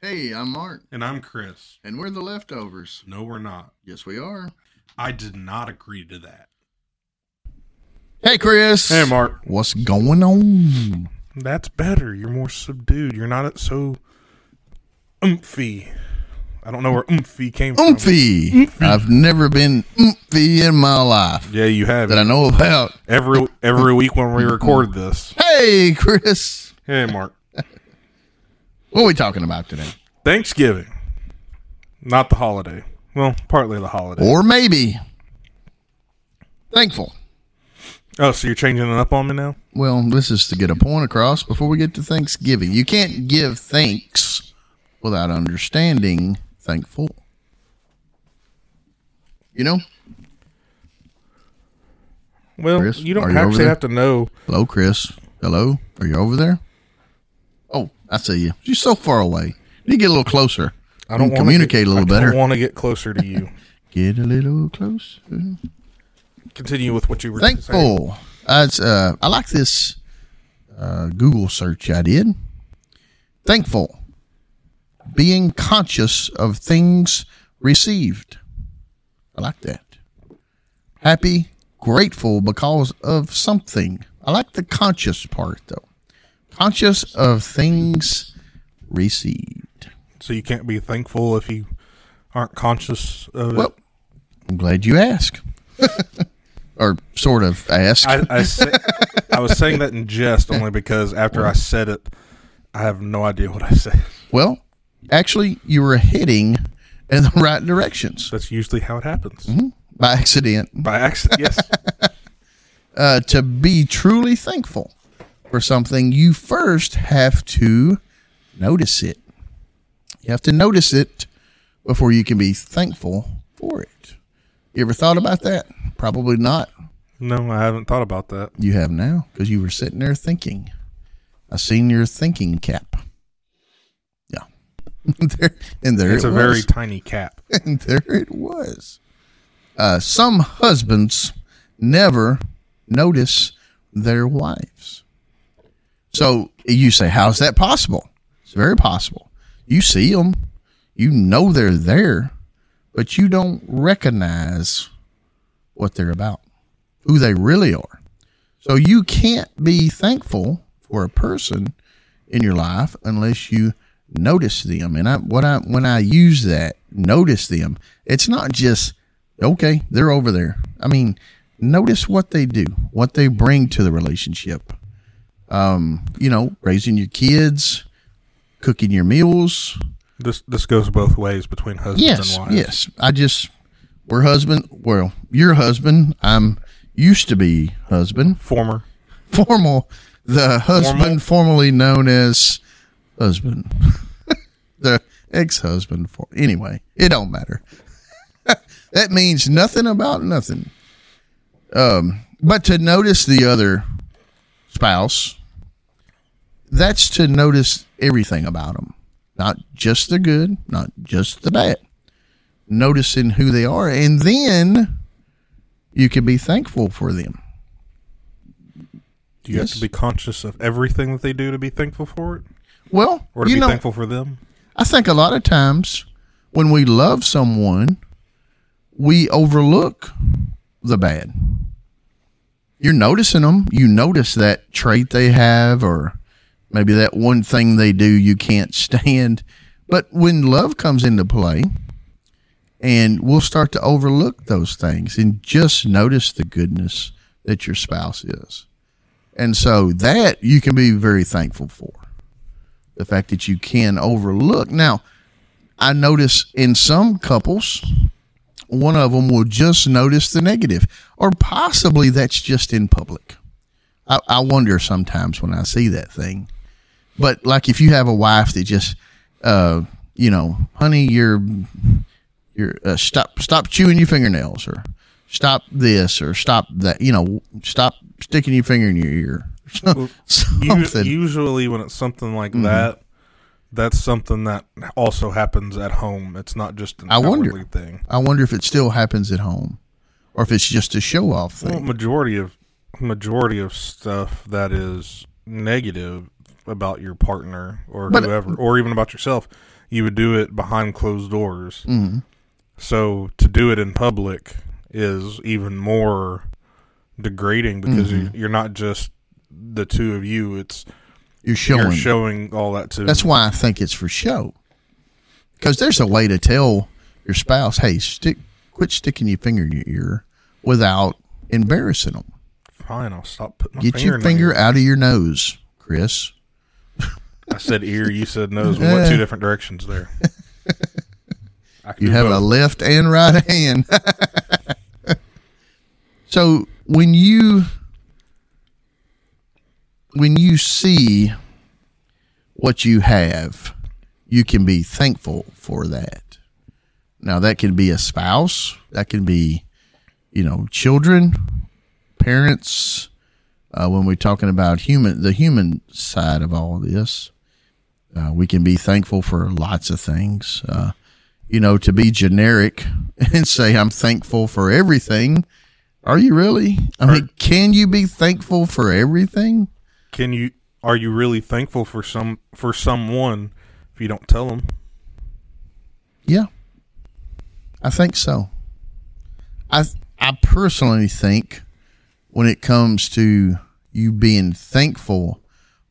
Hey, I'm Mark, And I'm Chris. and we're the leftovers. No, we're not. Yes, we are. I did not agree to that. Hey, Chris. Hey, Mark. What's going on? That's better. You're more subdued. You're not so oomphy. I don't know where oomphy came from. Oomphy. I've never been oomphy in my life Yeah, you have. that I know about. Every every week when we record this. Hey, Chris. Hey, Mark. What are we talking about today? Thanksgiving. Not the holiday. Well, partly the holiday. Or maybe thankful. Oh, so you're changing it up on me now? Well, this is to get a point across before we get to Thanksgiving. You can't give thanks without understanding thankful. You know? Well, Chris, you don't actually have to know. Hello, Chris. Hello? Are you over there? I see you. You're so far away. You need to get a little closer. I don't communicate get, a little I better. don't want to get closer to you. Get a little closer. Continue with what you were saying. Thankful. Uh, uh, I like this uh, Google search I did. Thankful. Being conscious of things received. I like that. Happy, grateful because of something. I like the conscious part though. Conscious of things received. So you can't be thankful if you aren't conscious of Well, it. I'm glad you ask. or sort of ask. I, I, say, I was saying that in jest only because after I said it, I have no idea what I said. Well, actually, you were heading in the right directions That's usually how it happens by accident. by accident. Yes, Uh, to be truly thankful for something, you first have to notice it. You have to notice it before you can be thankful for it. You ever thought about that? Probably not. no, I haven't thought about that. You have now because you were sitting there thinking. I seen your thinking cap. Yeah. there, and there It's it a very tiny cap. and there it was. Uh, some husbands never notice their wives. So you say, how's that possible? It's very possible. You see them, you know they're there, but you don't recognize what they're about, who they really are. So you can't be thankful for a person in your life unless you notice them. And I what I when I use that, notice them, it's not just okay, they're over there. I mean, notice what they do, what they bring to the relationship. Um, you know, raising your kids, cooking your meals. This this goes both ways between husbands Yes, and wives. yes. I just we're husband. Well, your husband. I'm used to be husband. Former. Formal, the husband formerly known as husband, the ex-husband. For anyway, it don't matter. that means nothing about nothing. Um, but to notice the other spouse, that's to notice everything about them, not just the good, not just the bad. Noticing who they are, and then you can be thankful for them. Do you Yes. have to be conscious of everything that they do to be thankful for it, Well, or to be know, thankful for them? I think a lot of times when we love someone, we overlook the bad. You're noticing them. You notice that trait they have, or maybe that one thing they do you can't stand. But when love comes into play, and we'll start to overlook those things and just notice the goodness that your spouse is. And so that you can be very thankful for the fact that you can overlook. Now, I notice in some couples, one of them will just notice the negative, or possibly that's just in public. I, I wonder sometimes when I see that thing. But like if you have a wife that just, uh, you know, honey, you're, you're uh, stop stop chewing your fingernails, or stop this, or stop that, you know, stop sticking your finger in your ear. Something. Usually, when it's something like Mm-hmm. that, that's something that also happens at home. It's not just an I wonder. thing. I wonder if it still happens at home, or if it's just a show off Well, thing. majority of majority of stuff that is negative about your partner or But- whoever, or even about yourself, you would do it behind closed doors. Mhm. So to do it in public is even more degrading because Mm-hmm. you you're not just the two of you. It's You're showing. you're showing all that to. That's why I think it's for show. Because there's a way to tell your spouse, "Hey, stick, quit sticking your finger in your ear," without embarrassing them. fine. I'll stop putting my Get your finger out of your nose, Chris. I said ear. You said nose. We went two different directions there. You have a left and right hand. so when you when you see what you have, you can be thankful for that. Now that can be a spouse, that can be, you know, children, parents. Uh, when we're talking about human, the human side of all of this, uh, we can be thankful for lots of things. Uh, you know, to be generic and say I'm thankful for everything. Are you really? I mean, can you be thankful for everything? Can you? Are you really thankful for some for someone if you don't tell them? Yeah. I think so. I I personally think when it comes to you being thankful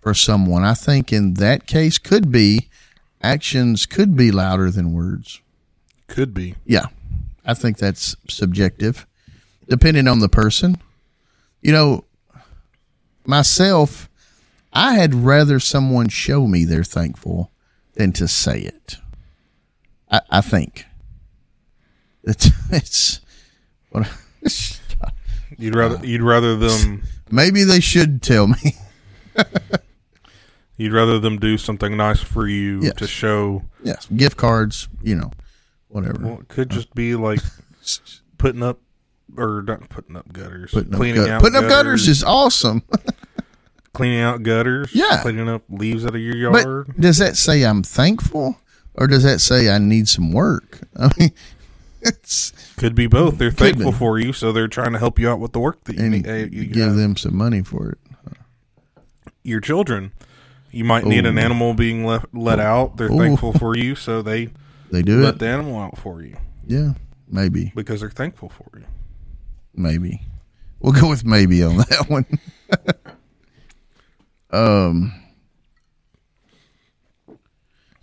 for someone, I think in that case could be actions could be louder than words. Could be. Yeah. I think that's subjective, depending on the person. You know, myself, I had rather someone show me they're thankful than to say it. I, I think. It's, it's what, You'd rather you'd rather them maybe they should tell me. you'd rather them do something nice for you Yes. to show. yes, gift cards, you know, whatever. Well, it could just be like putting up or not putting up gutters, putting up, cleaning gut- out putting up gutters is awesome. cleaning out gutters, Yeah. cleaning up leaves out of your But yard. does that say I'm thankful, or does that say I need some work? I mean, it's Could be both. They're thankful be. for you, so they're trying to help you out with the work that you and need. uh, you give have. them some money for it. Your children, you might need an animal being left let out. They're Ooh. thankful for you, so they They do let it. the animal out for you Yeah, maybe, because they're thankful for you. maybe. We'll go with maybe on that one. um.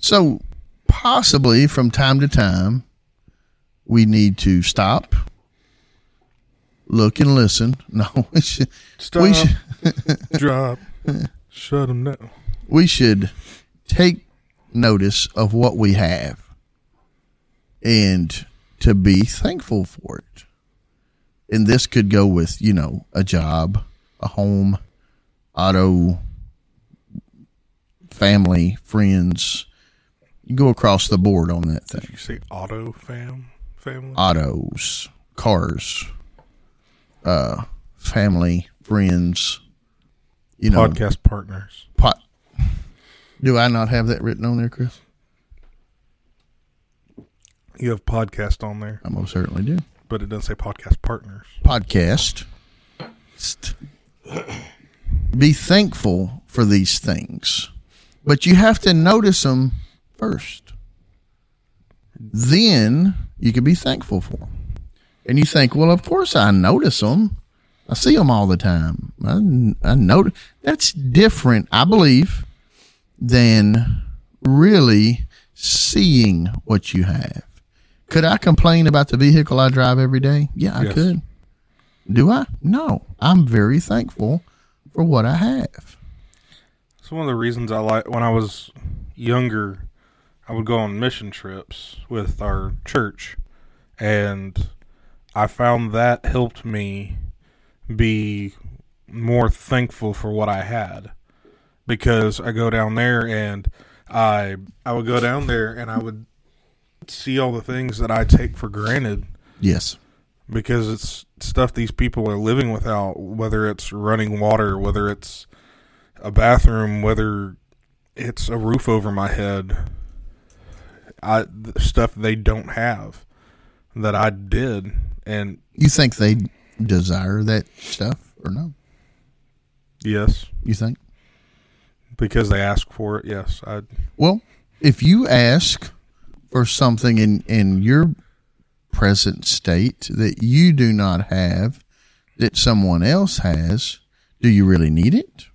So possibly from time to time, we need to stop, look and listen. No, we should. Stop, We should. drop, shut them down. We should take notice of what we have and to be thankful for it. And this could go with, you know, a job, a home, auto, family, friends. You go across the board on that thing. You say auto fam family. Autos, cars, uh, family, friends, you know, podcast partners. pot. Do I not have that written on there, Chris? You have podcast on there, I most certainly do. but it doesn't say podcast partners. Podcast. Be thankful for these things, but you have to notice them first. Then you can be thankful for them. And you think, well, of course I notice them. I see them all the time. I, I know that's different, I believe, than really seeing what you have. Could I complain about the vehicle I drive every day? Yeah, I Yes. could. Do I? No. I'm very thankful for what I have. It's one of the reasons I like when I was younger, I would go on mission trips with our church, and I found that helped me be more thankful for what I had because I go down there and I I would go down there and I would see all the things that I take for granted Yes. because it's stuff these people are living without, whether it's running water, whether it's a bathroom, whether it's a roof over my head. I the stuff they don't have that I did, and You think they desire that stuff or no? yes, You think? Because they ask for it. Yes, I Well, if you ask for something in in your present state that you do not have that someone else has, do you really need it?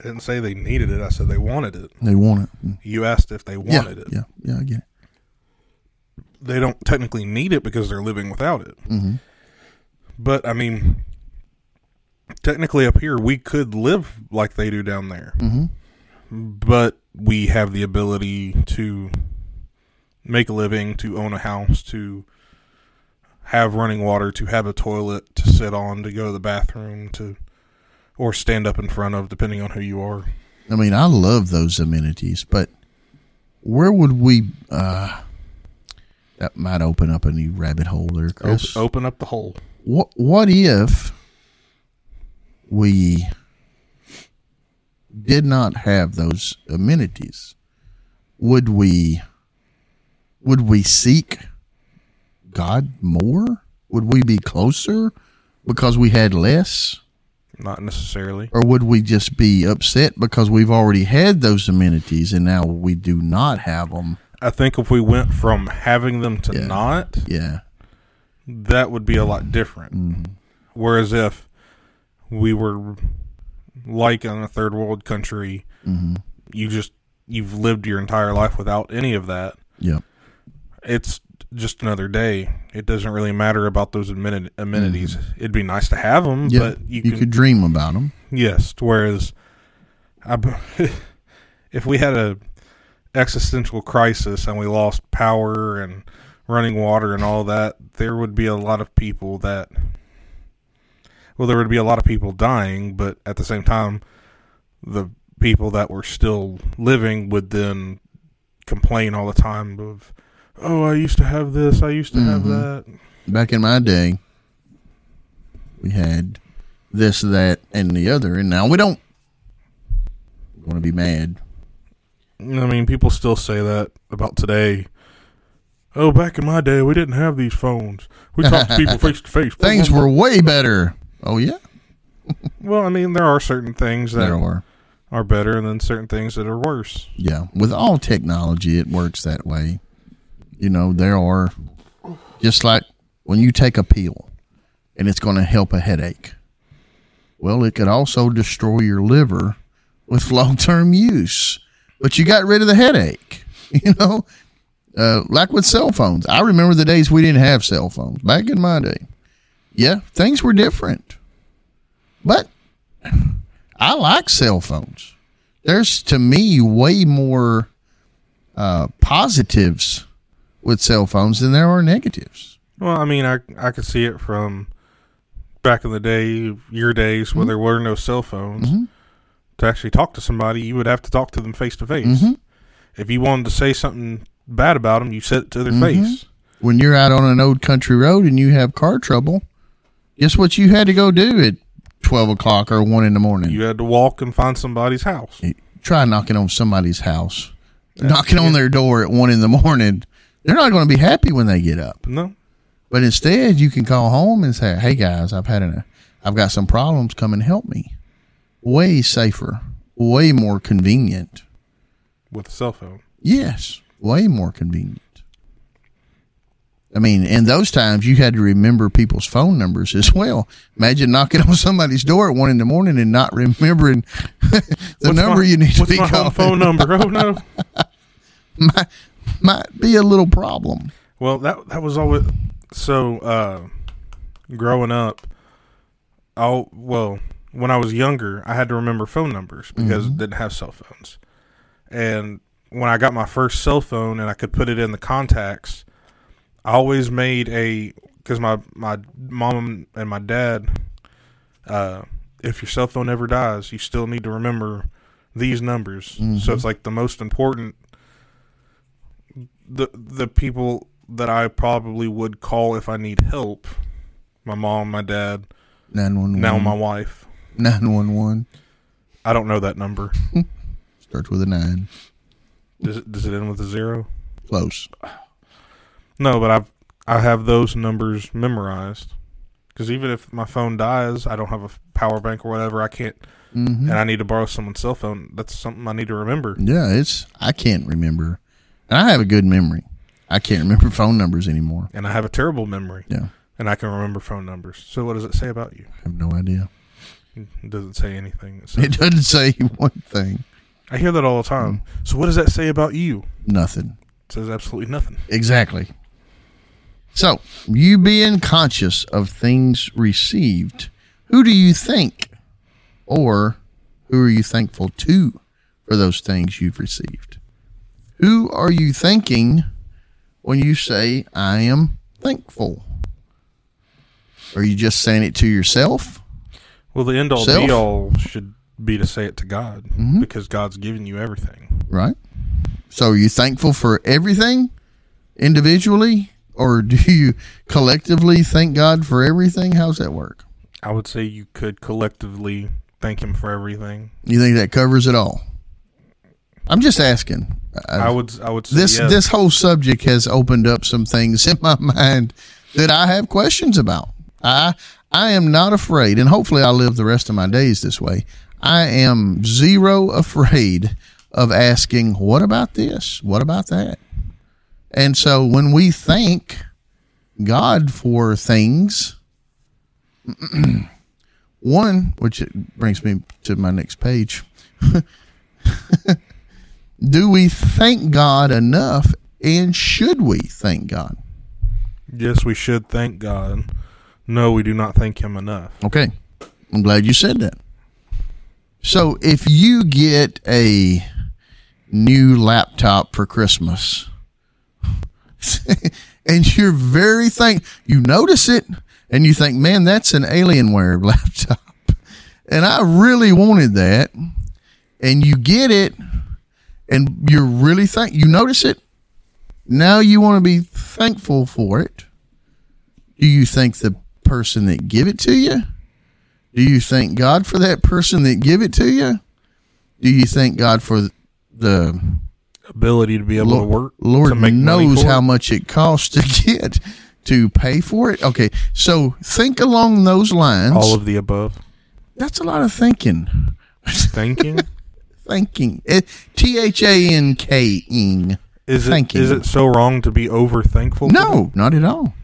I didn't say they needed it. I said they wanted it. They want it. You asked if they Yeah, wanted it. yeah, yeah, I get it. They don't technically need it because they're living without it. Mhm. But I mean, technically up here we could live like they do down there. Mhm. But we have the ability to make a living, to own a house, to have running water, to have a toilet to sit on, to go to the bathroom, to or stand up in front of, depending on who you are. I mean, I love those amenities, but where would we? uh That might open up a new rabbit hole there, Chris. open up the hole. What What if we did not have those amenities? Would we? Would we seek God more? Would we be closer because we had less? Not necessarily. Or would we just be upset because we've already had those amenities and now we do not have them? I think if we went from having them to Yeah. not, Yeah. that would be a lot different. Mm-hmm. Whereas if we were like in a third world country, Mm-hmm. you just you've lived your entire life without any of that. Yep. It's just another day. It doesn't really matter about those ameni- amenities. It'd be nice to have them, Yeah. but you, you can could dream about them. yes. Whereas, I if we had a existential crisis and we lost power and running water and all that, there would be a lot of people that. Well, there would be a lot of people dying, but at the same time, the people that were still living would then complain all the time of, "Oh, I used to have this, I used to have Mhm. that." Back in my day, we had this, that, and the other, and now we don't. Want to be mad? I mean, people still say that about today. Oh, back in my day, we didn't have these phones. We talked to people face to face. Things were way better. Oh yeah, Well, I mean, there are certain things that there are. are better, and then certain things that are worse. Yeah, with all technology, it works that way. You know, there are just like when you take a pill and it's going to help a headache. Well, it could also destroy your liver with long term use, but you got rid of the headache. You know, uh, like with cell phones. I remember the days we didn't have cell phones back in my day. Yeah, things were different, but I like cell phones. There's to me way more uh, positives with cell phones than there are negatives. Well, I mean, I I could see it from back in the day, your days, where there were no cell phones. Mhm. To actually talk to somebody, you would have to talk to them face to face. If you wanted to say something bad about them, you said it to their Mhm. face. When you're out on an old country road and you have car trouble, guess what you had to go do at twelve o'clock or one in the morning? You had to walk and find somebody's house. Try knocking on somebody's house, knocking on their door at one in the morning. They're not going to be happy when they get up. No, But instead, you can call home and say, "Hey guys, I've had an, I've got some problems. Come and help me." Way safer, way more convenient. with a cell phone. Yes, way more convenient. I mean, in those times, you had to remember people's phone numbers as well. Imagine knocking on somebody's door at one in the morning and not remembering the What's number my- you need to be my calling. phone number? Oh no. might, might be a little problem. Well, that that was always so. Uh, growing up, I well when I was younger, I had to remember phone numbers because Mm-hmm. didn't have cell phones. And when I got my first cell phone and I could put it in the contacts, I always made a because my my mom and my dad. Uh, if your cell phone ever dies, you still need to remember these numbers. So it's like the most important the the people that I probably would call if I need help. My mom, my dad, Nine one now my wife. nine one one I don't know that number. starts with a nine. Does it, does it end with a zero? Close. No, but I've I have those numbers memorized. Because even if my phone dies, I don't have a power bank or whatever. I can't, Mm-hmm. and I need to borrow someone's cell phone. That's something I need to remember. Yeah, it's I can't remember, and I have a good memory. I can't remember phone numbers anymore. And I have a terrible memory, Yeah, and I can remember phone numbers. So what does it say about you? I have no idea. It doesn't say anything. It It doesn't say one thing. I hear that all the time. So what does that say about you? Nothing. It says absolutely nothing. Exactly. So, you being conscious of things received, who do you think or who are you thankful to for those things you've received? Who are you thanking when you say, I am thankful? Are you just saying it to yourself? Well, the end all Self. be all should be to say it to God Mhm. because God's given you everything. Right? So, are you thankful for everything individually, or do you collectively thank God for everything? How's that work? I would say you could collectively thank Him for everything. You think that covers it all? I'm just asking. I, I would. I would say this yes. this whole subject has opened up some things in my mind that I have questions about. I I am not afraid, and hopefully I'll live the rest of my days this way. I am zero afraid of asking, "What about this? What about that?" And so when we thank God for things, one, which it brings me to my next page. Do we thank God enough and should we thank God? yes, we should thank God. No, we do not thank Him enough. Okay. I'm glad you said that. So if you get a new laptop for Christmas and you're very thank you notice it and you think, man, that's an Alienware laptop. And I really wanted that. And you get it and you're really thank you notice it. Now you want to be thankful for it. Do you thank the person that give it to you? Do you thank God for that person that give it to you? Do you thank God for the Ability to be able to work. Lord to knows how it. much it costs to get to pay for it? Okay, so think along those lines. All of the above. That's a lot of thinking. Thanking. Thinking. Eh, T H A N K ing. Is it Thanking. is it so wrong to be over thankful? No, not at all.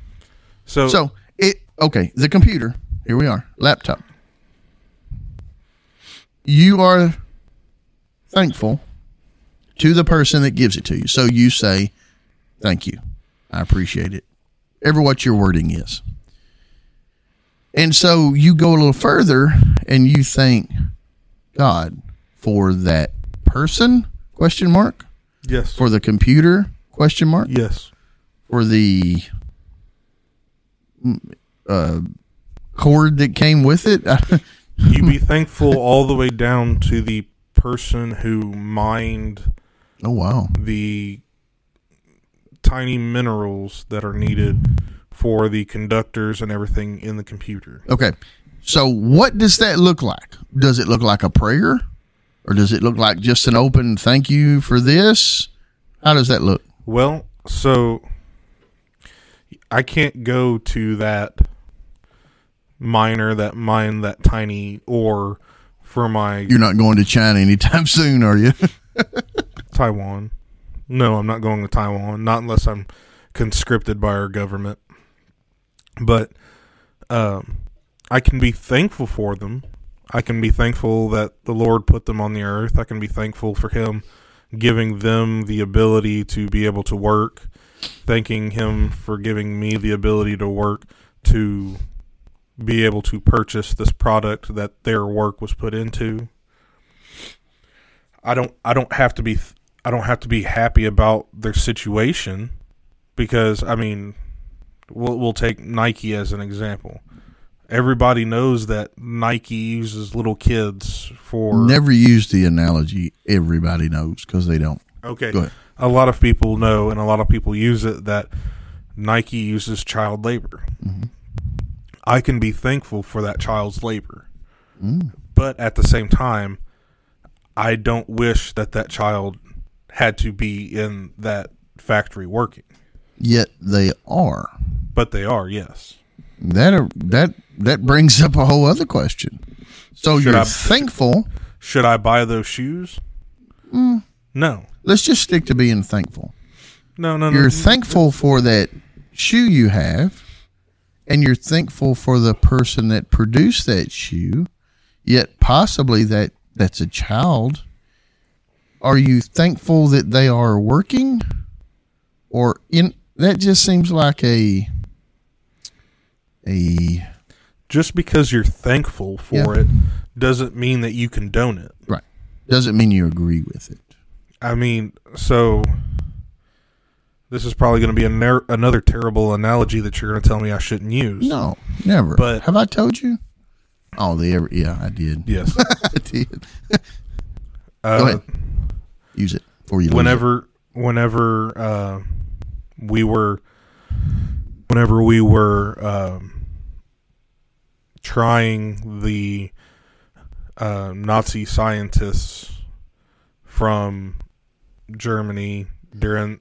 So, So it okay, the computer. Here we are. Laptop. You are thankful to the person that gives it to you. So you say, Thank you. I appreciate it. Ever what your wording is. And so you go a little further and you thank God for that person question mark yes. for the computer question mark yes. for the mm, uh, cord that came with it. You be thankful all the way down to the person who mined oh wow! the tiny minerals that are needed for the conductors and everything in the computer. Okay, so what does that look like? Does it look like a prayer, or does it look like just an open thank you for this? How does that look? Well, so I can't go to that miner that mine, that tiny ore for my You're not going to China anytime soon, are you? Taiwan. No, I'm not going to Taiwan, not unless I'm conscripted by our government. But um, I can be thankful for them. I can be thankful that the Lord put them on the earth. I can be thankful for Him giving them the ability to be able to work, thanking Him for giving me the ability to work to be able to purchase this product that their work was put into. I don't I don't have to be I don't have to be happy about their situation because I mean we'll we'll take Nike as an example. Everybody knows that Nike uses little kids for Never use the analogy. Everybody knows because they don't. Okay. Go ahead. A lot of people know and a lot of people use it that Nike uses child labor. Mm-hmm. I can be thankful for that child's labor. Mm. But at the same time, I don't wish that that child had to be in that factory working. Yet they are. But they are, yes. That that that brings up a whole other question. So Should you're I- thankful. Should I buy those shoes? Mm. No. Let's just stick to being thankful. No, no, no. You're thankful for that shoe you have, and you're thankful for the person that produced that shoe. Yet possibly that that's a child. Are you thankful that they are working, or in that just seems like a a Just because you're thankful for Yeah. it doesn't mean that you condone it. right doesn't mean you agree with it. I mean, so this is probably going to be a ner- another terrible analogy that you're going to tell me I shouldn't use. No, never. But- have I told you? Oh, the ever yeah, I did. Yes. I did. Uh, Go ahead. Use it before you. lose it. whenever whenever uh, we were whenever we were um, trying the uh, Nazi scientists from Germany during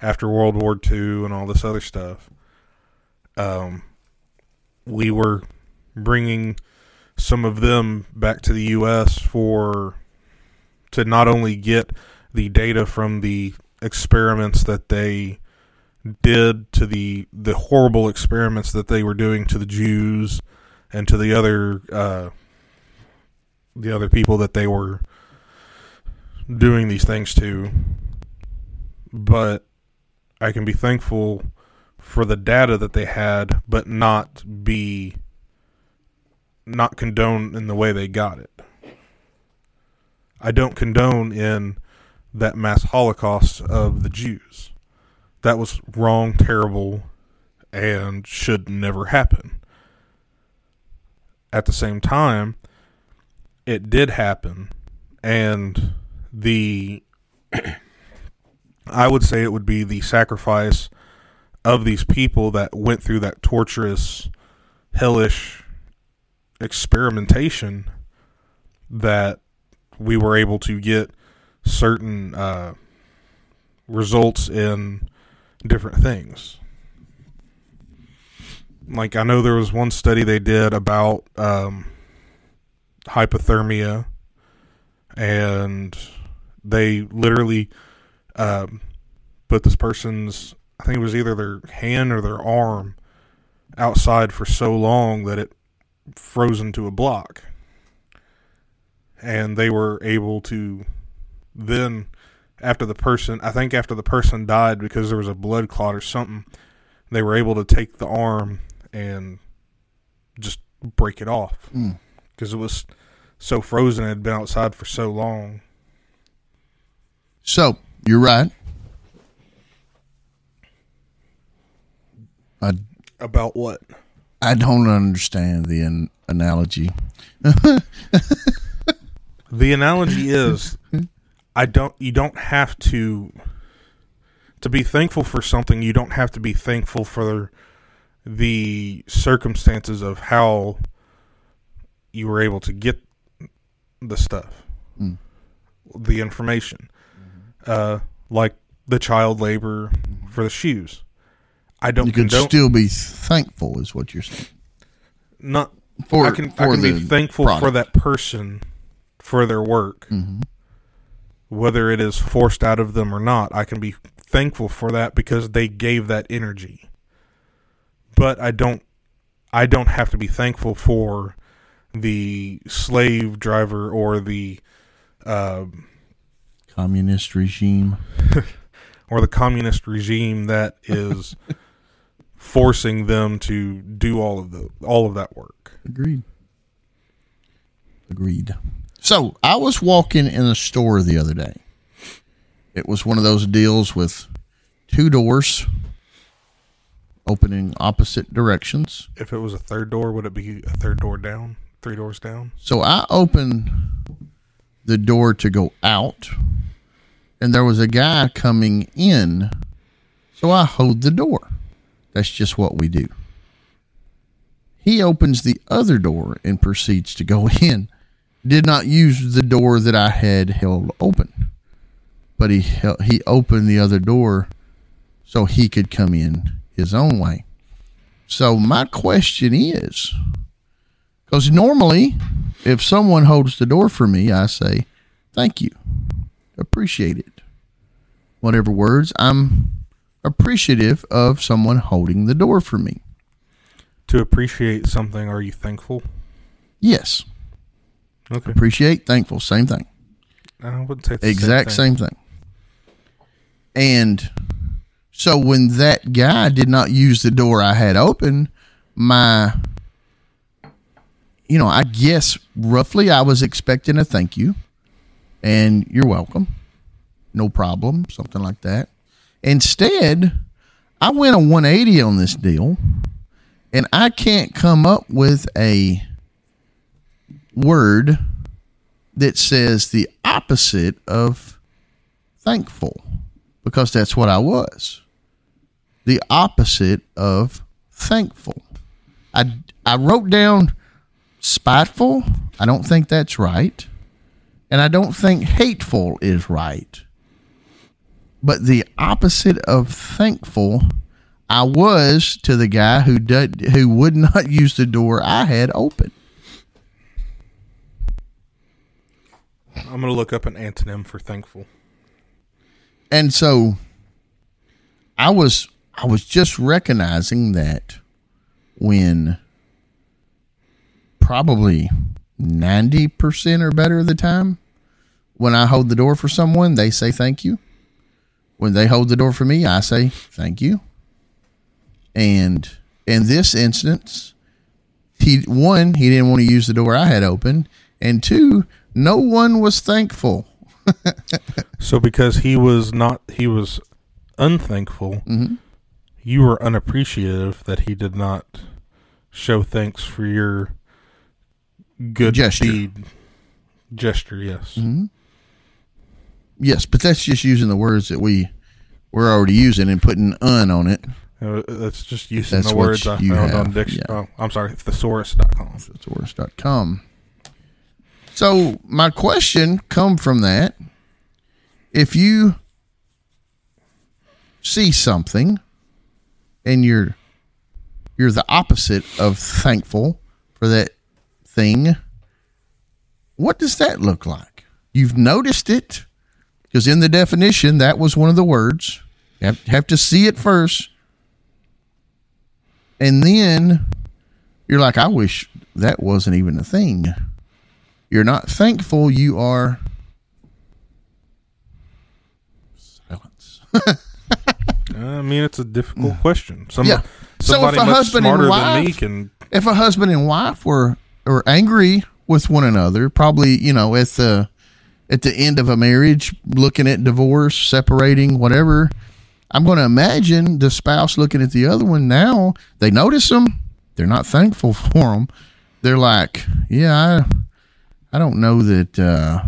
after World War II and all this other stuff, um, we were bringing some of them back to the U.S. for to not only get the data from the experiments that they did to the the horrible experiments that they were doing to the Jews and to the other uh, the other people that they were doing these things to, but I can be thankful for the data that they had, but not be not condone in the way they got it. I don't condone in that mass holocaust of the Jews. That was wrong, terrible, and should never happen. At the same time, it did happen, and the I would say it would be the sacrifice of these people that went through that torturous, hellish experimentation that we were able to get certain uh, results in different things. Like I know there was one study they did about um, hypothermia, and they literally um, put this person's I think it was either their hand or their arm outside for so long that it frozen to a block and they were able to then after the person I think after the person died because there was a blood clot or something they were able to take the arm and just break it off Mm. because it was so frozen it had been outside for so long So you're right. I about what I don't understand the an- analogy. The analogy is I don't you don't have to to be thankful for something you don't have to be thankful for the circumstances of how you were able to get the stuff. Mm. The information. Uh like the child labor for the shoes. I don't You could condone still be thankful, is what you're saying. not For I can I for can be thankful for that person for their work, Mhm. whether it is forced out of them or not. I can be thankful for that because they gave that energy. But I don't I don't have to be thankful for the slave driver or the um communist regime. or the communist regime that is forcing them to do all of the all of that work. Agreed. Agreed. So I was walking in a store the other day. It was one of those deals with two doors opening opposite directions. If it was a third door, would it be a third door down? Three doors down? So I opened the door to go out, and there was a guy coming in. So I hold the door. That's just what we do. He opens the other door and proceeds to go in. Did not use the door that I had held open, but he he opened the other door so he could come in his own way. So my question is because normally if someone holds the door for me, I say, thank you, appreciate it. Whatever words, I'm appreciative of someone holding the door for me. To appreciate something, are you thankful? Yes. Okay. Appreciate, thankful, same thing. I wouldn't say exact same. same thing. And so when that guy did not use the door I had open, my you know, I guess roughly I was expecting a thank you and you're welcome. No problem, something like that. Instead, I went a 180 on this deal and I can't come up with a word that says the opposite of thankful because that's what I was. The opposite of thankful. I, I wrote down spiteful. I don't think that's right. And I don't think hateful is right. But the opposite of thankful, I was to the guy who did, who would not use the door I had open. I'm going to look up an antonym for thankful. and so i was i was just recognizing that when probably 90% or better of the time when i hold the door for someone they say thank you. When they hold the door for me i say thank you. And in this instance he one he didn't want to use the door i had open. And two no one was thankful So because he was not, he was unthankful, Mm-hmm. you were unappreciative that he did not show thanks for your good Gesture. deed. Gesture, yes. Mm-hmm. Yes, but that's just using the words that we we're already using and putting "un" on it. Uh, that's just using That's the words I found have, on Dix. yeah. Oh, I'm sorry, thesaurus.com. Thesaurus.com. So my question come from that: if you see something and you're you're the opposite of thankful for that thing, what does that look like? You've noticed it because in the definition that was one of the words. You have, have to see it first, and then you're like, I wish that wasn't even a thing. You're not thankful. You are silence. I mean, it's a difficult question. Some, Yeah. So if a husband and smarter than me wife- can. if a husband and wife were were angry with one another, probably you know at the at the end of a marriage, looking at divorce, separating, whatever. I'm going to imagine the spouse looking at the other one now. They notice them. They're not thankful for them. They're like, yeah, I, I don't know that uh,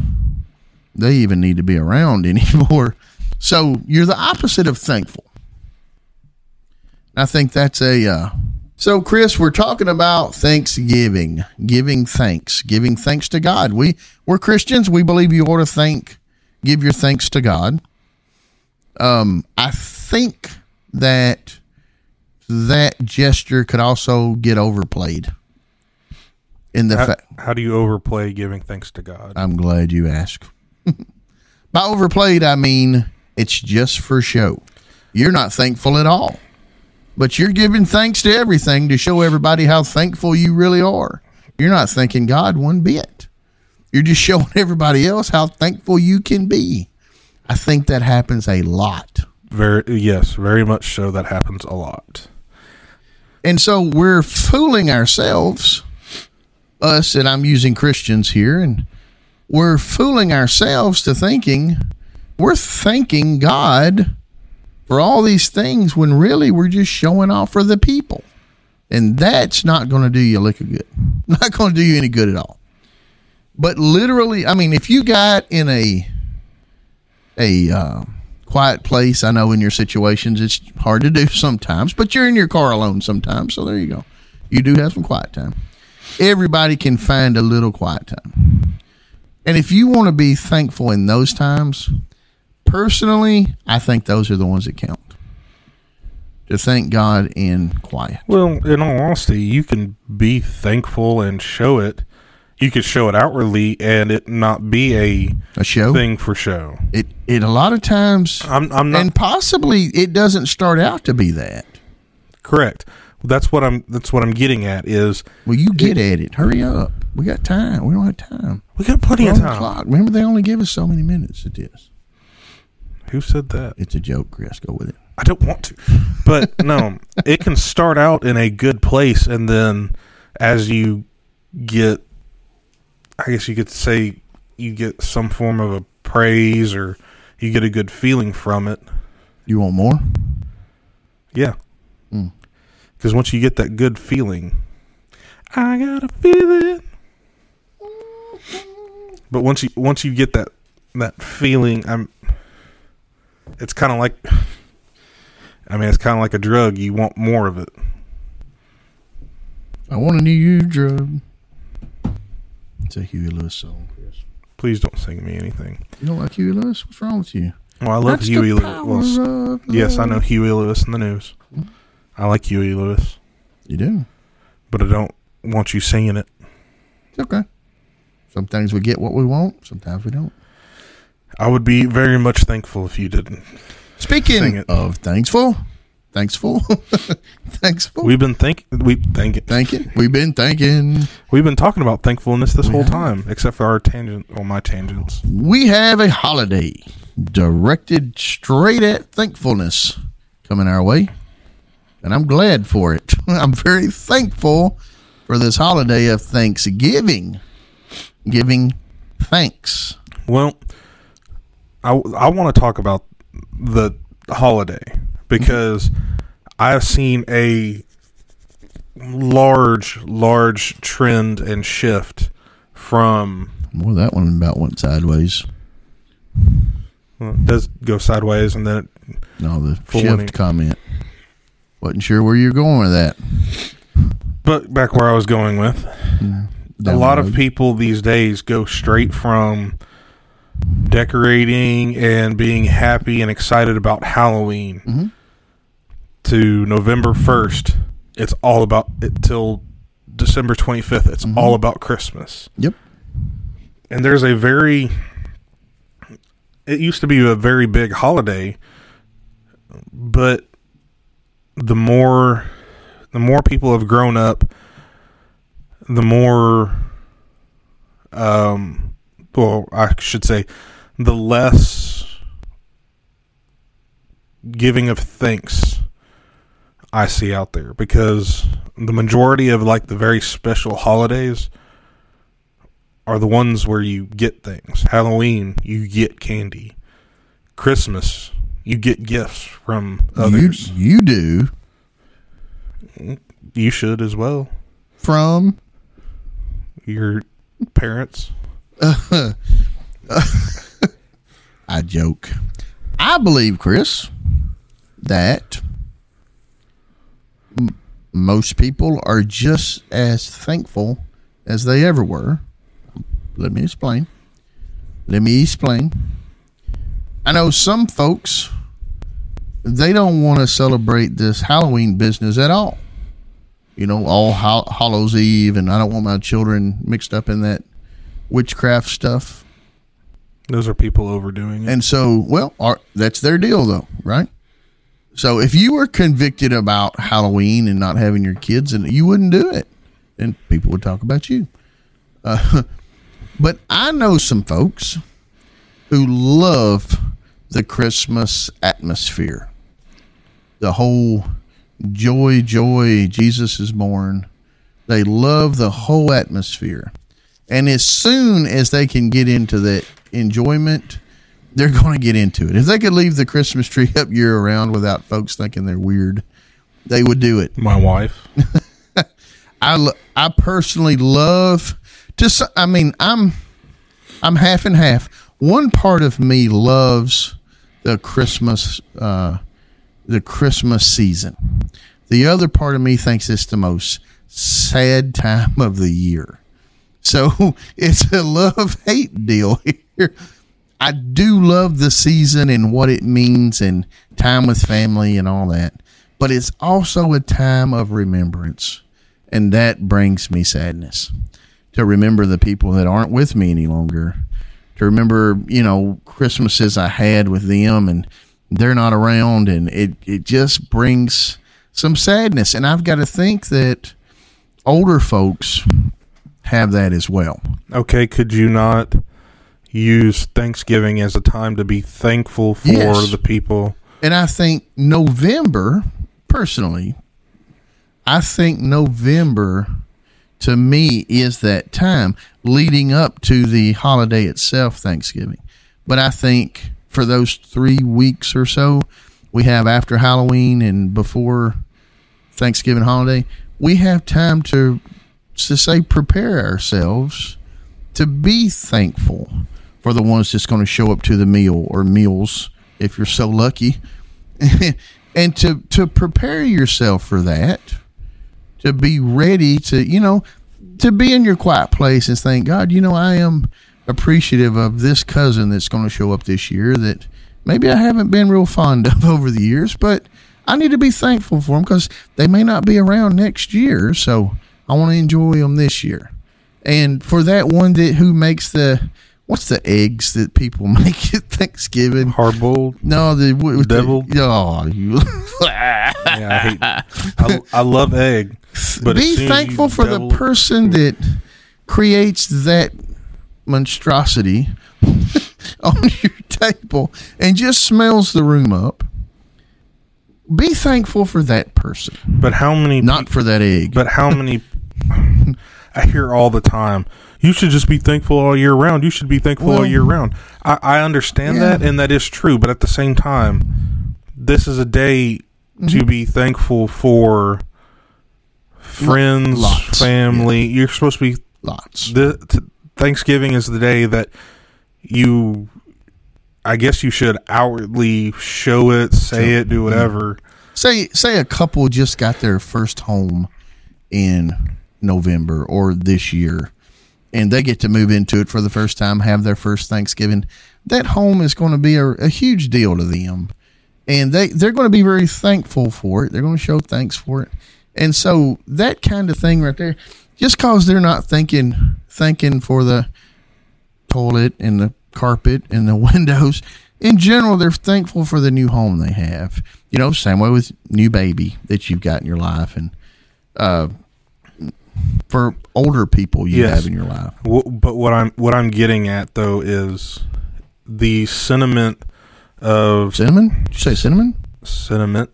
they even need to be around anymore. So you're the opposite of thankful. I think that's a. Uh, so, Chris, we're talking about Thanksgiving, giving thanks, giving thanks to God. We we're Christians. We believe you ought to thank, give your thanks to God. Um, I think that that gesture could also get overplayed. In the How, fact, how do you overplay giving thanks to God? I'm glad you asked. By overplayed, I mean it's just for show. You're not thankful at all, but you're giving thanks to everything to show everybody how thankful you really are. You're not thanking God one bit. You're just showing everybody else how thankful you can be. I think that happens a lot. Very yes, very much so. That happens a lot. And so we're fooling ourselves, us, and I'm using Christians here, and we're fooling ourselves to thinking we're thanking God for all these things when really we're just showing off for the people. And that's not going to do you a lick of good. Not going to do you any good at all. But literally, I mean, if you got in a a uh, quiet place, I know in your situations it's hard to do sometimes, but you're in your car alone sometimes. So there you go. You do have some quiet time. Everybody can find a little quiet time. And if you want to be thankful in those times, personally, I think those are the ones that count. to thank God in quiet. Well, in all honesty, you can be thankful and show it. You could show it outwardly and it not be a A show. thing for show. It it a lot of times I'm I'm not and possibly it doesn't start out to be that. correct. That's what I'm that's what I'm getting at is Well, you get at it. Hurry up. We got time. We don't have time. we got plenty We're of time. clock. Remember, they only give us so many minutes. It is. Who said that? It's a joke, Chris. Go with it. I don't want to. But no, it can start out in a good place and then as you get I guess you could say you get some form of a praise or you get a good feeling from it. You want more? Yeah. Because once you get that good feeling, I got a feeling. But once you once you get that that feeling, I'm. It's kind of like. I mean, it's kind of like a drug. You want more of it. I want a new drug. It's a Huey Lewis song, Chris. Please don't sing me anything. You don't like Huey Lewis? What's wrong with you? Well, I love That's Huey Lewis. Well, yes, I know Huey Lewis and the News. I like Huey Lewis, You do. but I don't want you singing it. It's okay. Sometimes we get what we want. Sometimes we don't. I would be very much thankful if you didn't. Speaking it. of thankful, thankful, thankful. We've been think we thank it. thanking. We've been thanking. We've been talking about thankfulness this We whole have. time, except for our tangent or my tangents. We have a holiday directed straight at thankfulness coming our way, and I'm glad for it. I'm very thankful for this holiday of Thanksgiving, giving thanks. Well, I I want to talk about the holiday because I've seen a large, large trend and shift from Well, that one about went sideways. well, it does go sideways and then it, No, the shift comment. Wasn't sure where you're going with that. but back where I was going with a lot of people these days go straight from decorating and being happy and excited about Halloween Mhm. to November 1st. It's all about it till December 25th. It's Mhm. all about Christmas. Yep. And there's a very it used to be a very big holiday, but the more the more people have grown up, the more um well, I should say the less giving of thanks I see out there because the majority of like the very special holidays are the ones where you get things. Halloween, you get candy. Christmas, you get gifts from others. You, you do You, should as well. from Your parents. I joke. I believe, Chris, that m- most people are just as thankful as they ever were. Let me explain. Let me explain. I know some folks they don't want to celebrate this Halloween business at all. You know, all Hall- Hallows Eve, and I don't want my children mixed up in that witchcraft stuff. Those are people overdoing it. And so, well, our, that's their deal, though, right? So, if you were convicted about Halloween and not having your kids, and you wouldn't do it, and people would talk about you. Uh, but I know some folks who love the Christmas atmosphere, the whole joy, joy, Jesus is born. They love the whole atmosphere. And as soon as they can get into that enjoyment, they're going to get into it. If they could leave the Christmas tree up year around without folks thinking they're weird, they would do it. My wife. I, lo- I personally love to I mean I'm I'm half and half. One part of me loves the Christmas uh the Christmas season. The other part of me thinks it's the most sad time of the year. So it's a love hate deal here. I do love the season and what it means and time with family and all that. but it's also a time of remembrance. And that brings me sadness to remember the people that aren't with me any longer, to remember, you know, Christmases I had with them and they're not around. And it, it just brings some sadness. And I've got to think that older folks have that as well. Okay, could you not use Thanksgiving as a time to be thankful for Yes. the people? And I think November, personally, I think November to me is that time leading up to the holiday itself, Thanksgiving. But I think for those three weeks or so we have after Halloween and before Thanksgiving holiday, we have time to to say prepare ourselves to be thankful for the ones that's going to show up to the meal or meals if you're so lucky and to to prepare yourself for that to be ready to you know to be in your quiet place and think god you know i am appreciative of this cousin that's going to show up this year that maybe i haven't been real fond of over the years but i need to be thankful for them because they may not be around next year so i want to enjoy them this year and for that one that who makes the what's the eggs that people make at thanksgiving Hard boiled? no, the the- Deviled? oh, you I hate. I, I love egg, but be thankful for the devil it- person that creates that monstrosity on your table and just smells the room up. Be thankful for that person, But how many? not for that egg. But how many? I hear all the time. You should just be thankful all year round. You should be thankful all year round. I, I understand Yeah. that, and that is true. But at the same time, this is a day Mm-hmm. to be thankful for friends, Lots, family. You're supposed to be. Lots. The, t- Thanksgiving is the day that you. I guess you should outwardly show it, say it, do whatever. Say say a couple just got their first home in November or this year and they get to move into it for the first time, have their first Thanksgiving. That home is going to be a, a huge deal to them. And they, they're going to be very thankful for it. They're going to show thanks for it. And so that kind of thing right there, just cause they're not thinking thanking for the toilet and the carpet and the windows. In general, they're thankful for the new home they have. You know, same way with new baby that you've got in your life, and uh, for older people you Yes. have in your life. But what I'm what I'm getting at though is the sentiment of Cinnamon? Did you say cinnamon? sentiment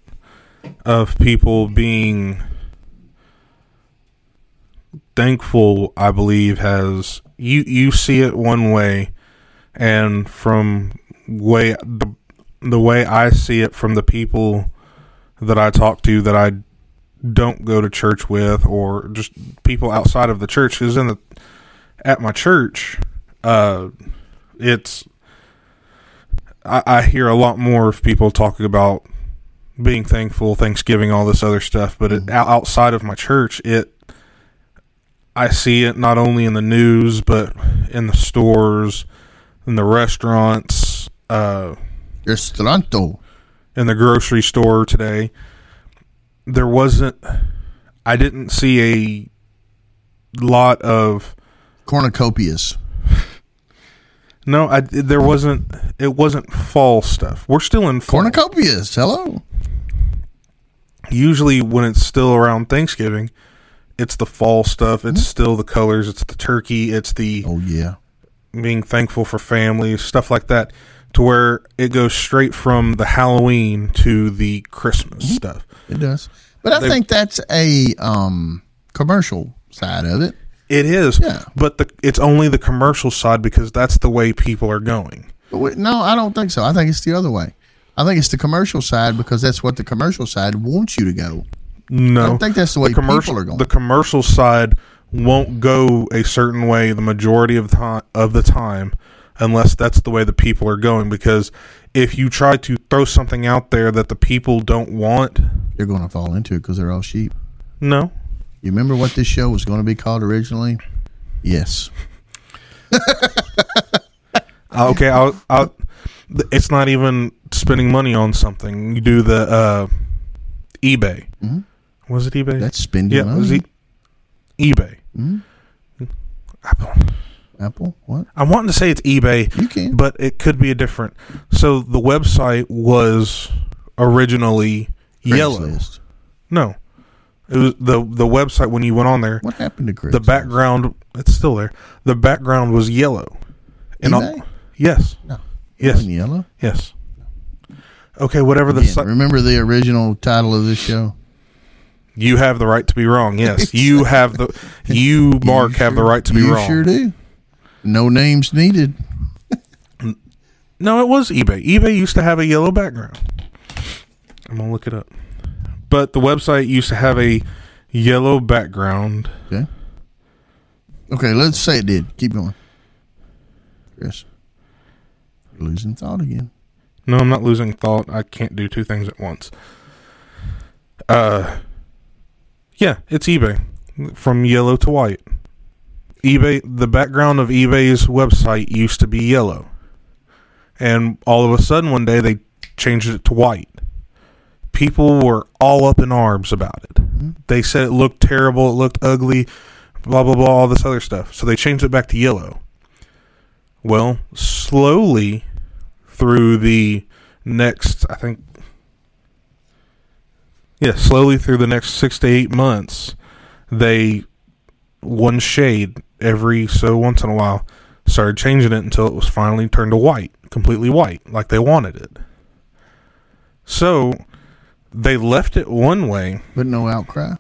of people being thankful. I believe has you you see it one way, and from way the the way I see it from the people that I talk to that I don't go to church with or just people outside of the church is in the at my church uh it's I, I hear a lot more of people talking about being thankful thanksgiving all this other stuff but it, outside of my church it i see it not only in the news but in the stores in the restaurants uh Restauranto. in the grocery store today, there wasn't. I didn't see a lot of Cornucopias. No. I there wasn't. It wasn't fall stuff. We're still in fall. Cornucopias. Hello. Usually, when it's still around Thanksgiving, it's the fall stuff. It's still the colors. It's the turkey. It's the Oh, yeah. being thankful for family, stuff like that. To where it goes straight from the Halloween to the Christmas stuff. It does. But I They- think that's a um, commercial side of it. It is, Yeah. but the it's only the commercial side because that's the way people are going. Wait, no, I don't think so. I think it's the other way. I think it's the commercial side because that's what the commercial side wants you to go. No, I don't think that's the way commercial people are going. the commercial side won't go a certain way the majority of the time of the time unless that's the way the people are going because if you try to throw something out there that the people don't want You're going to fall into it because they're all sheep. no You remember what this show was going to be called originally? Yes. Uh, okay I'll, I'll it's not even spending money on something you do the uh eBay. Was it eBay? Mm-hmm. That's spending yeah, money. was e- eBay. Apple. Apple? What? I'm wanting to say it's eBay, You can. but it could be a different. So the website was originally yellow. No, it was the the website when you went on there. What happened to Chris? The background, it's still there. The background was yellow. And all- yes, No. Yes. Yellow? yes. Okay, whatever the Again, site. remember the original title of this show? You have the right to be wrong. Yes, you have the you Mark You have the right to be you wrong. sure do. No names needed. No, it was eBay. eBay used to have a yellow background. I'm gonna look it up. But the website used to have a yellow background. Okay. Okay, let's say it did. Keep going. Chris. You're losing thought again. No, I'm not losing thought. I can't do two things at once. Uh, yeah, it's eBay from yellow to white. eBay, the background of eBay's website used to be yellow, and all of a sudden one day they changed it to white. People were all up in arms about it. Mm-hmm. They said it looked terrible, it looked ugly, blah blah blah, all this other stuff. So they changed it back to yellow. Well, slowly through the next, I think, yeah, slowly through the next six to eight months, they one shade every so once in a while started changing it until it was finally turned to white, completely white, like they wanted it. So they left it one way. But no outcry.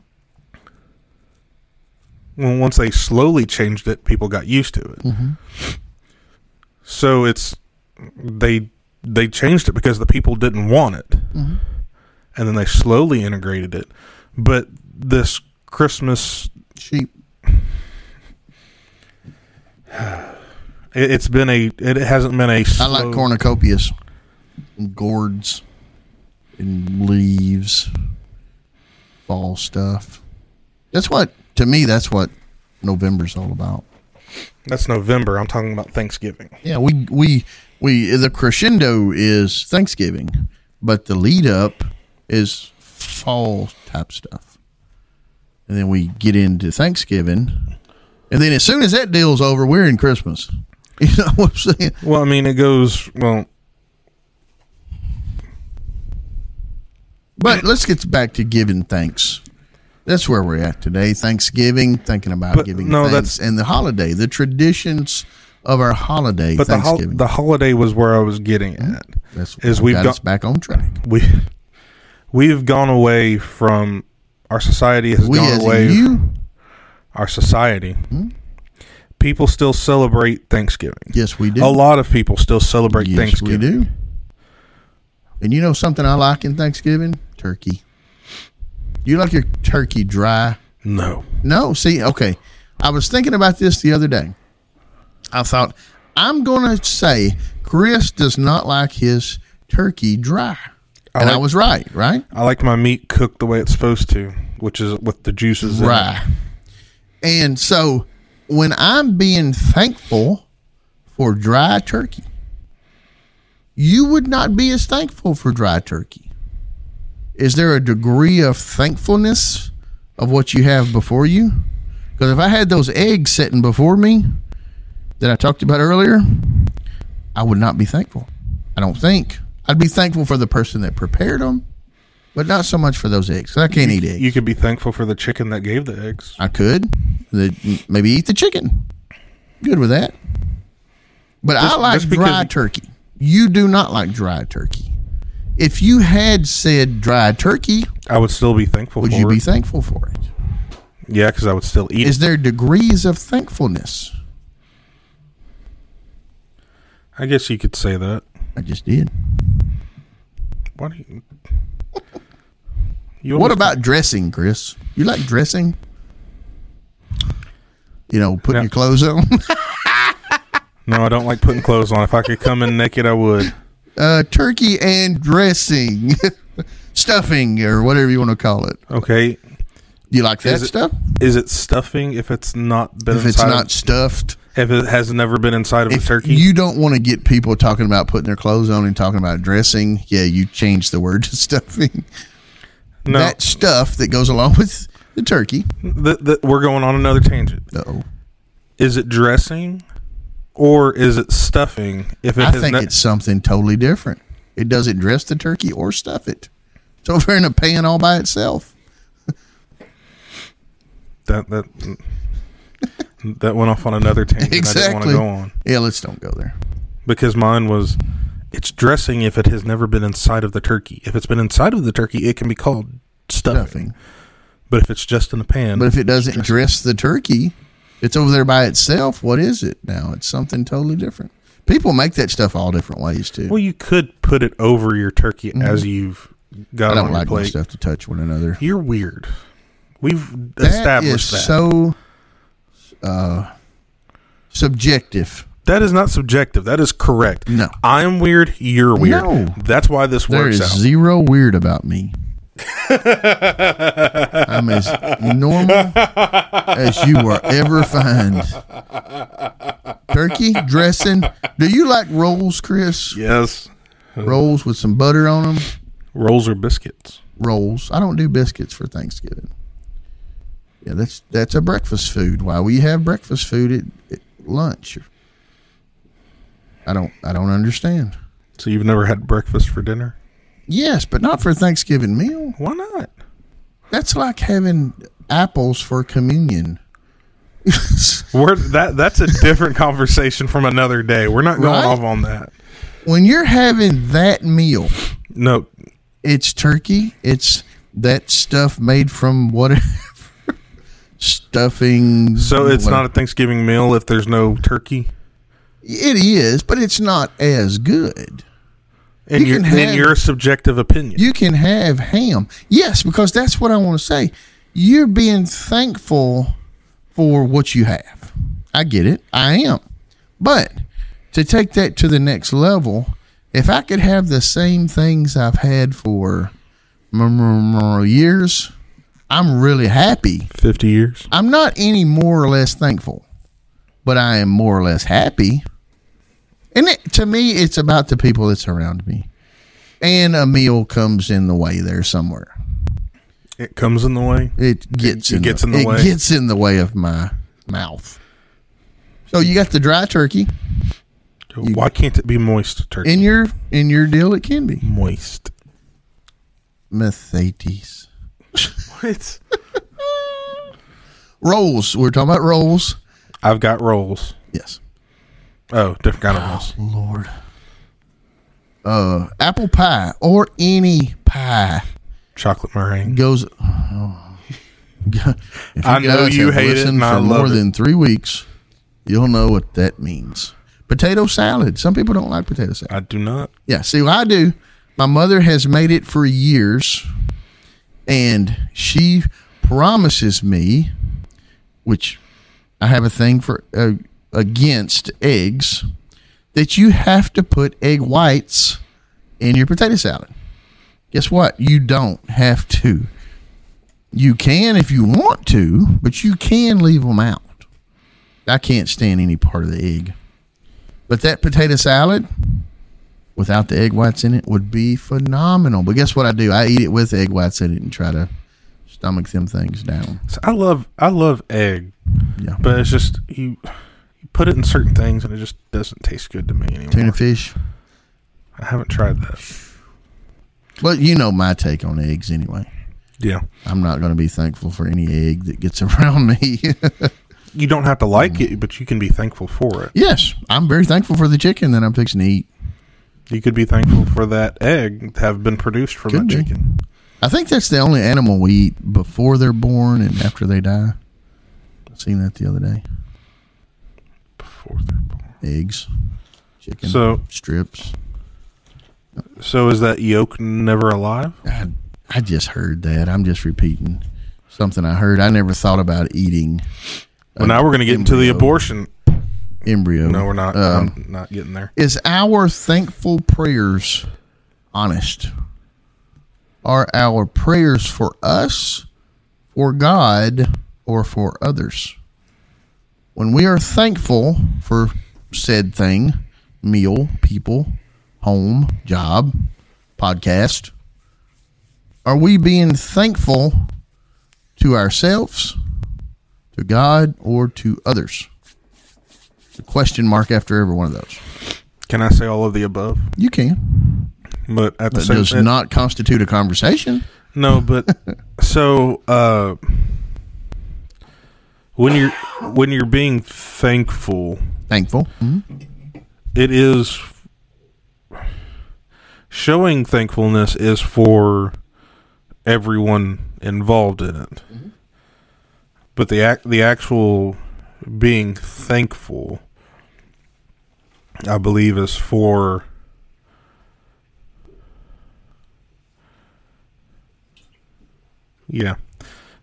Well, once they slowly changed it, people got used to it. Mm-hmm. So it's they they changed it because the people didn't want it, mm-hmm. and then they slowly integrated it. But this Christmas, Sheep. it, it's been a it hasn't been a. I like cornucopias. Gourds. And leaves. Fall stuff. That's what to me that's what November's all about. That's November. I'm talking about Thanksgiving. Yeah, we we we the crescendo is Thanksgiving, but the lead up is fall type stuff. And then we get into Thanksgiving. And then as soon as that deal's over, we're in Christmas. You know what I'm saying? Well, I mean, it goes well. But let's get back to giving thanks. That's where we're at today. Thanksgiving, thinking about But giving no, thanks, and the holiday, the traditions of our holiday. But the hol- the holiday was where I was getting mm-hmm. at. That's is we've got us back on track. We we've gone away from our society has We gone away. you, Our society. Mm-hmm. People still celebrate Thanksgiving. yes, we do. A lot of people still celebrate yes, Thanksgiving. we do. And you know something I like in Thanksgiving? Turkey. You like your turkey dry? No. No, see, okay. I was thinking about this the other day. I thought I'm going to say Chris does not like his turkey dry, and I was right, right? I like my meat cooked the way it's supposed to, which is with the juices in it. Right. And so when I'm being thankful for dry turkey, you would not be as thankful for dry turkey. Is there a degree of thankfulness of what you have before you? Because if I had those eggs sitting before me that I talked about earlier, I would not be thankful. I don't think. I'd be thankful for the person that prepared them, but not so much for those eggs. I can't eat eggs. You could be thankful for the chicken that gave the eggs. I could. Maybe eat the chicken. Good with that. But I like just dry turkey. You do not like dry turkey. If you had said dry turkey, I would still be thankful would you be thankful for it? yeah, because I would still eat Is it. there degrees of thankfulness? I guess you could say that. I just did. Do you? you What about dressing, Chris? You like dressing? You know, putting No. your clothes on. No, I don't like putting clothes on. If I could come in naked, I would. Uh, turkey and dressing, stuffing, or whatever you want to call it. Okay. Do you like that Is it- stuff? Is it stuffing if it's not been If it's inside? not stuffed, if it has never been inside of if a turkey? you don't want to get people talking about putting their clothes on and talking about dressing, yeah, you change the word to stuffing. No. that stuff that goes along with the turkey. Th- th- we're going on another tangent. Oh, Is it dressing or is it stuffing? If it I think no- it's something totally different. It doesn't dress the turkey or stuff it. It's over in a pan all by itself. that that that went off on another tangent. I didn't want to go on Yeah, let's don't go there. because mine was it's dressing if it has never been inside of the turkey. If it's been inside of the turkey, it can be called stuffing. Stuffing. But if it's just in the pan, But if it doesn't dress the turkey, it's over there by itself. What is it now? It's something totally different. People make that stuff all different ways too. well, you could put it over your turkey as you've got Mm-hmm. I don't on like plate. stuff to touch one another. You're weird. We've That is established that. so uh, subjective. That is not subjective. That is correct. No. I'm weird. You're weird. No. That's why this There works is out. zero weird about me. I'm as normal as you will ever find. Turkey dressing. Do you like rolls, Chris? yes. Rolls with some butter on them. Rolls or biscuits. Rolls. I don't do biscuits for Thanksgiving. Yeah, that's that's a breakfast food. Why we have breakfast food at, at lunch? I don't I don't understand. So you've never had breakfast for dinner? Yes, but not for a Thanksgiving meal. Why not? That's like having apples for communion. We're that that's a different conversation from another day. We're not going Right? off on that. when you're having that meal, No. it's turkey, it's that stuff made from whatever stuffing. So it's whatever. not a Thanksgiving meal if there's no turkey. It is, but it's not as good. In You your in have- your subjective opinion. You can have ham. Yes, because that's what I want to say. You're being thankful for what you have. I get it. I am. But to take that to the next level, if I could have the same things I've had for years, I'm really happy. Fifty years. I'm not any more or less thankful, but I am more or less happy. And it, to me, it's about the people that surround me. And a meal comes in the way there somewhere. It comes in the way. It gets It in gets the, in the it way. gets in the way of my mouth. So you got the dry turkey Why can't it be moist turkey? in your in your deal. It can be moist. methates What? rolls. We're talking about rolls. I've got rolls. Yes, Oh, different kind of rolls. Lord. Uh, apple pie or any pie Chocolate meringue. goes. oh. If I know you hate it, and for more it. than three weeks. You'll know what that means. Potato salad. Some people don't like potato salad. I do not. Yeah, see what I do. My mother has made it for years, and she promises me, which I have a thing for uh, against eggs, that you have to put egg whites in your potato salad. Guess what? You don't have to. You can if you want to, but you can leave them out. I can't stand any part of the egg. But that potato salad, without the egg whites in it would be phenomenal. But guess what I do? I eat it with egg whites in it and try to stomach them things down. So I love I love egg, Yeah. but it's just you you put it in certain things and it just doesn't taste good to me anymore. Tuna fish. I haven't tried that. But you know my take on eggs anyway. Yeah. I'm not going to be thankful for any egg that gets around me. You don't have to like Mm. it, but you can be thankful for it. yes, I'm very thankful for the chicken that I'm fixing to eat. You could be thankful for that egg to have been produced from Could that be. chicken. I think that's the only animal we eat before they're born and after they die. I seen that the other day. They're. Eggs, chicken, So strips. so is that yolk never alive? I, I just heard that. I'm just repeating something I heard. I never thought about eating Well, now we're going to get into the embryo. abortion. embryo. No, we're not. Um, I'm not getting there. is our thankful prayers honest? Are our prayers for us, for God, or for others? When we are thankful for said thing, meal, people, home, job, podcast, Are we being thankful to ourselves, to God, or to others? A question mark after every one of those. Can I say all of the above? You can. But at the That same does not constitute a conversation. No, but so uh when you're when you're being thankful, Thankful. it is showing thankfulness is for everyone involved in it. But the act the actual being thankful I believe is for Yeah.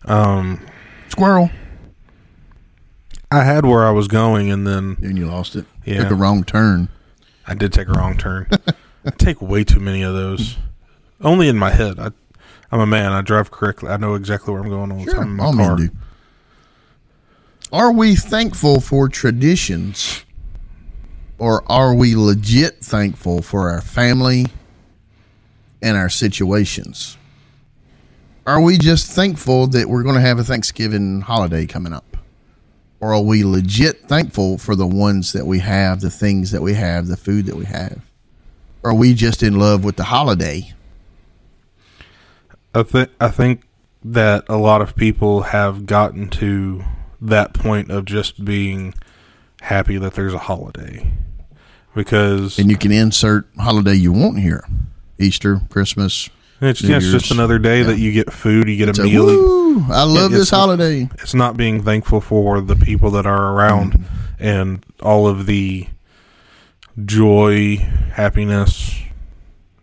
Um Squirrel. I had where I was going and then And you lost it. Yeah. Took a wrong turn. I did take a wrong turn. I take way too many of those. Only in my head. I, I'm a man. I drive correctly. I know exactly where I'm going all the Sure, time in my car. Are we thankful for traditions, or are we legit thankful for our family and our situations? Are we just thankful that we're going to have a Thanksgiving holiday coming up? Or are we legit thankful for the ones that we have, the things that we have, the food that we have? Or are we just in love with the holiday? I think I think that a lot of people have gotten to that point of just being happy that there's a holiday because And you can insert holiday you want here Easter, Christmas, it's, New it's just another day Yeah. that you get food, you get a So, meal. I love it's this holiday. It's not being thankful for the people that are around Mm-hmm. and all of the joy, happiness.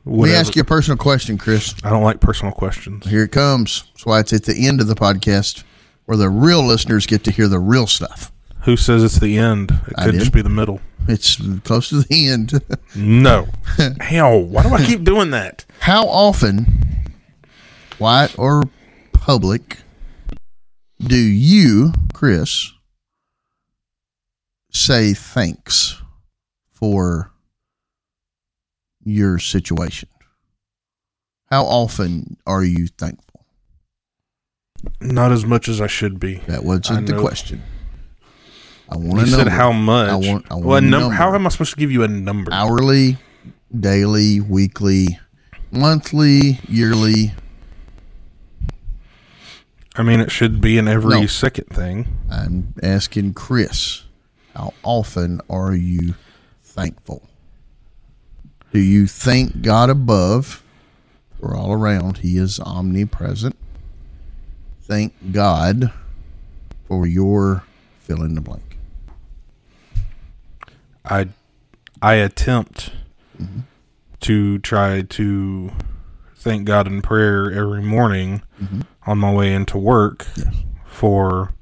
Let me ask you a personal question, Chris. I don't like personal questions. Here it comes. That's why it's at the end of the podcast where the real listeners get to hear the real stuff. Who says it's the end? It I could did. just be the middle. It's close to the end. No. Hell, why do I keep doing that? How often, white or public, do you, Chris, say thanks for your situation? How often are you thankful? Not as much as I should be. That wasn't the question. I want You to know said how much? I want- I want well, num- number. How am I supposed to give you a number? hourly, daily, weekly, monthly, yearly. I mean, it should be in every No. second thing. I'm asking Chris, how often are you thankful? Do you thank God above or all around? He is omnipresent. Thank God for your fill in the blank. I I attempt Mm-hmm. to try to thank God in prayer every morning Mhm. on my way into work Yes. for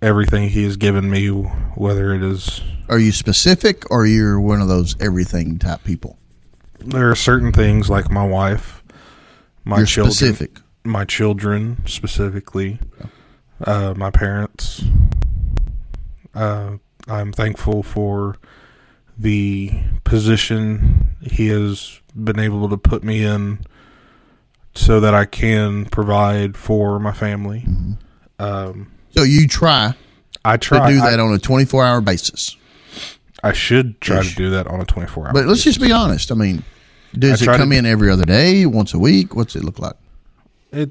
everything He has given me, whether it is Are you specific or you're one of those everything type people? there are certain things like my wife, my you're children, specific. my children specifically, uh, my parents. Uh, I'm thankful for the position he has been able to put me in so that I can provide for my family. Um, So you try I try to do I- that on a 24 hour basis. I, should try Ish. to do that on a 24 hour. But let's just be honest. I mean, does I it try to come in every other day, once a week? What's it look like? it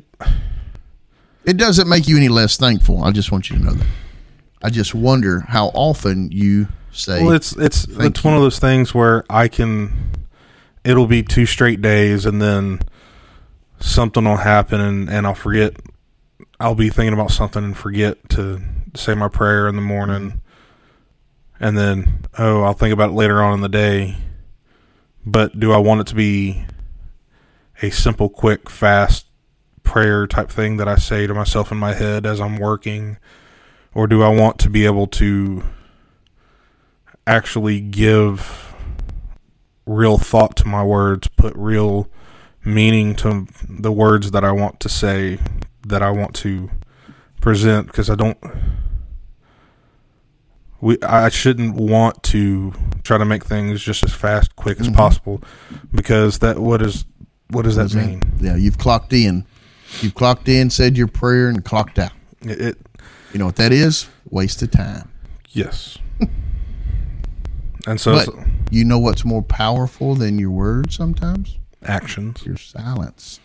It doesn't make you any less thankful. I just want you to know that. I just wonder how often you say, Well, it's it's it's one of those things where I can. It'll be two straight days, and then something will happen, and and I'll forget. I'll be thinking about something and forget to say my prayer in the morning, and then oh, I'll think about it later on in the day. But do I want it to be a simple, quick, fast prayer type thing that I say to myself in my head as I'm working, or do I want to be able to actually give real thought to my words, put real meaning to the words that I want to say, that I want to present because I don't we I shouldn't want to try to make things just as fast, quick as Mhm. possible because that what is what does that mean? Yeah, you've clocked in. You've clocked in, said your prayer, and clocked out. It, it You know what that is? Waste of time. yes. and so But it's you know what's more powerful than your words sometimes? actions. Your silence.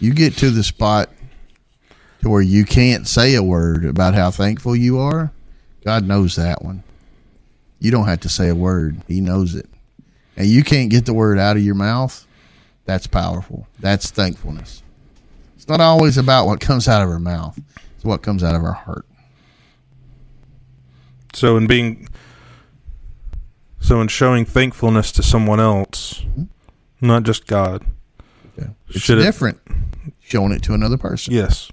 You get to the spot to where you can't say a word about how thankful you are. God knows that one. You don't have to say a word. He knows it. And you can't get the word out of your mouth. That's powerful. That's thankfulness. It's not always about what comes out of our mouth. It's what comes out of our heart. So in being so in showing thankfulness to someone else, mm-hmm. not just God. Okay. It's Should it- different showing it to another person. Yes.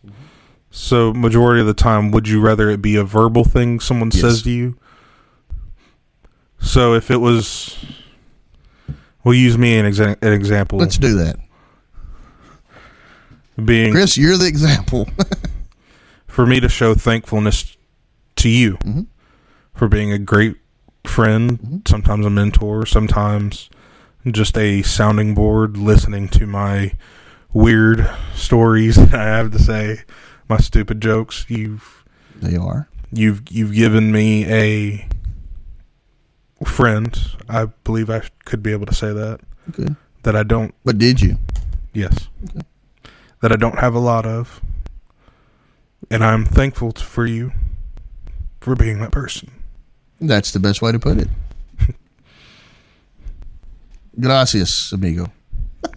So majority of the time, would you rather it be a verbal thing someone Yes. says to you? So if it was, we'll use me an, exa- an example. Let's do that. Being Chris, you're the example. for me to show thankfulness to you Mhm. for being a great friend, Mm-hmm. sometimes a mentor, sometimes just a sounding board, listening to my weird stories that I have to say, my stupid jokes. You've they are. you've you've given me a friend. I believe I could be able to say that Good. that I don't. But did you? Yes, that I don't have a lot of, and I'm thankful for you for being that person. That's the best way to put it. Gracias, amigo.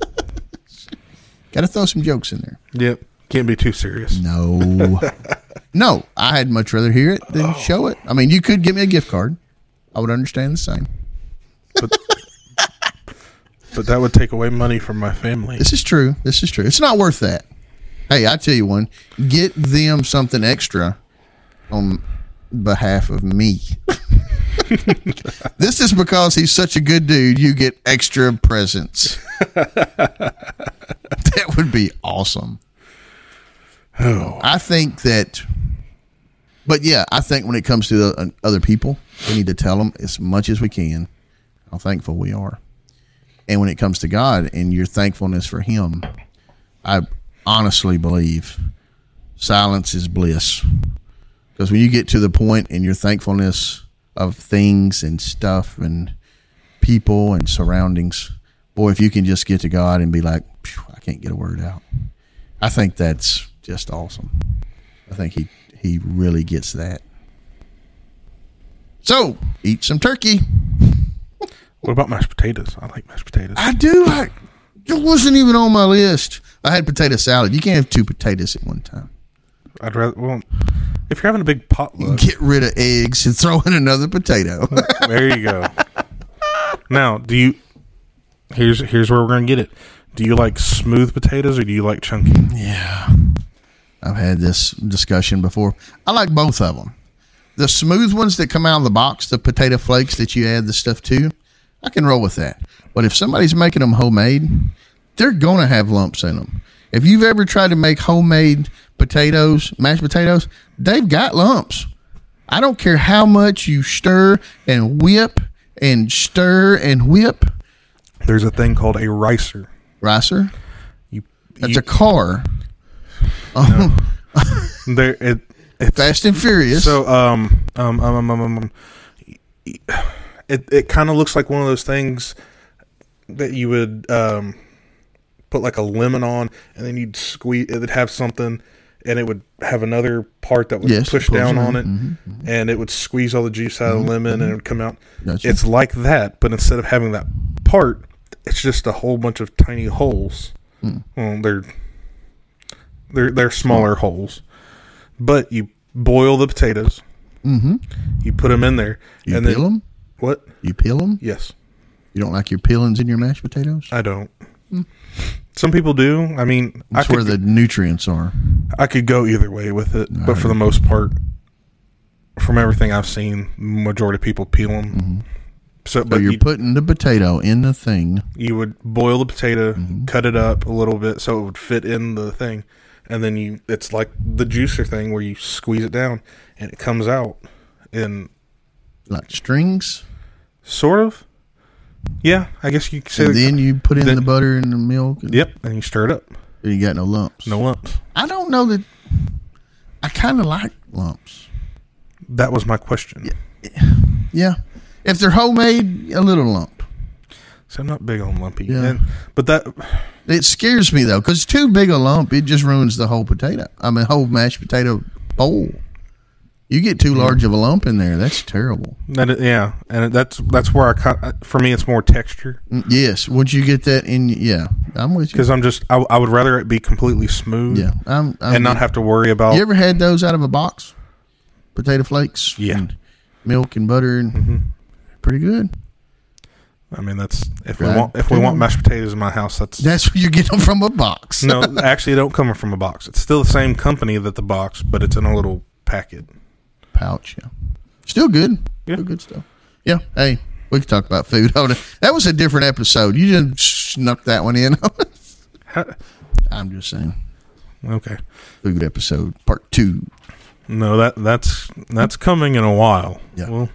Got to throw some jokes in there. Yep, can't be too serious. No. no, I'd much rather hear it than oh. show it. I mean, you could give me a gift card. I would understand the same. But that would take away money from my family. This is true. This is true. It's not worth that. Hey, I tell you one. Get them something extra on behalf of me. this is because he's such a good dude. You get extra presents. that would be awesome. Oh, I think that, but yeah, I think when it comes to the, uh, other people, we need to tell them as much as we can how thankful we are. And when it comes to God and your thankfulness for Him, I honestly believe silence is bliss. Because when you get to the point in your thankfulness of things and stuff and people and surroundings, boy, if you can just get to God and be like, I can't get a word out. I think that's just awesome. I think he he really gets that. So eat some turkey. What about mashed potatoes? I like mashed potatoes. I do like. It wasn't even on my list. I had potato salad. You can't have two potatoes at one time. I'd rather. Well, if you're having a big potluck, Get rid of eggs and throw in another potato. there you go. Now, do you? Here's here's where we're gonna get it. Do you like smooth potatoes or do you like chunky? yeah, I've had this discussion before. I like both of them. The smooth ones that come out of the box, the potato flakes that you add the stuff to, I can roll with that. But if somebody's making them homemade, they're going to have lumps in them. If you've ever tried to make homemade potatoes, mashed potatoes, they've got lumps. I don't care how much you stir and whip and stir and whip. There's a thing called a ricer. Ricer, You, that's you a car. Oh, there it it's Fast and Furious. so um um um um, um, um it it kind of looks like one of those things that you would um put like a lemon on and then you'd squeeze it would have something and it would have another part that would Yes, push down on it Mhm, and it would squeeze all the juice out of the lemon and it would come out. Gotcha. it's like that but instead of having that part it's just a whole bunch of tiny holes. Hmm. well they're they're they're smaller holes. But you boil the potatoes. Mm-hmm. you put them in there You and peel then them. What You peel them. yes You don't like your peelings in your mashed potatoes. i don't some people do i mean I That's could, where the nutrients are. I could go either way with it but for the most part from everything i've seen majority of people peel them so So but you're you, putting the potato in the thing. you would boil the potato, Mm-hmm. cut it up a little bit so it would fit in the thing, and then you it's like the juicer thing where you squeeze it down and it comes out in like strings. sort of. Yeah, I guess you could say. And then you put in then- the butter and the milk, and yep, and you stir it up. you got no lumps. No lumps. I don't know that. I kind of like lumps. That was my question. Yeah, if they're homemade, a little lump. So I'm not big on lumpy. Yeah. And, but that It scares me though, because too big a lump, it just ruins the whole potato. I mean, whole mashed potato bowl. You get too large of a lump in there, that's terrible. that yeah, and that's that's where I cut. For me, it's more texture Mm, Yes, once you get that in, yeah, I'm with you. because I'm just I, I would rather it be completely smooth. Yeah, I'm. I'm and not have to worry about You ever had those out of a box? Potato flakes. Yeah. and milk and butter and Mhm. pretty good. I mean, that's if we want if we want mashed potatoes in my house. That's That's what you get them from a box. no, actually, it don't come from a box. It's still the same company that the box, but it's in a little packet. Pouch. Yeah, still good. Yeah. Still good stuff. Yeah. Hey, we could talk about food. That was a different episode. You just snuck that one in. I'm just saying. Okay, Food episode part two. no that that's that's coming in a while. Yeah. We'll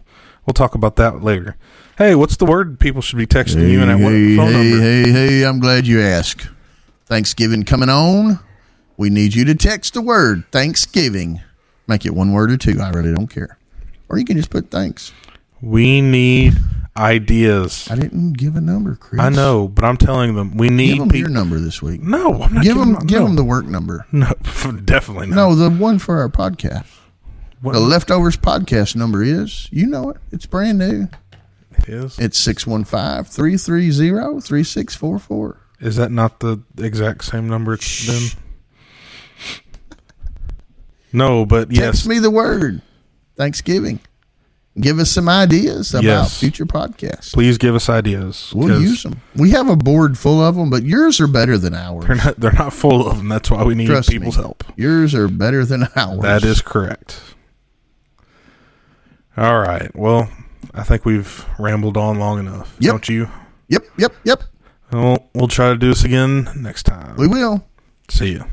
we'll talk about that later. Hey, what's the word people should be texting you and at what hey, phone hey, number? hey, hey, I'm glad you asked. Thanksgiving coming on. We need you to text the word Thanksgiving. Make it one word or two. I really don't care. Or you can just put thanks. We need ideas. I didn't give a number, Chris. I know, but I'm telling them we Give need them people. your number this week. No, I'm not Give them, give no. them the work number. No, definitely not. No, the one for our podcast. What- The leftovers podcast number is, you know it. It's brand new. it is. It's 615 330 3644. Is that not the exact same number it's been? No, but yes, Text me the word Thanksgiving. Give us some ideas about Yes. future podcasts. please give us ideas. We'll use them. We have a board full of them, but yours are better than ours. They're not. They're not full of them. That's why we need Trust people's me. help. Yours are better than ours. That is correct. All right. Well, I think we've rambled on long enough. Yep. Don't you? Yep, yep, yep. Well, we'll try to do this again next time. We will. See you.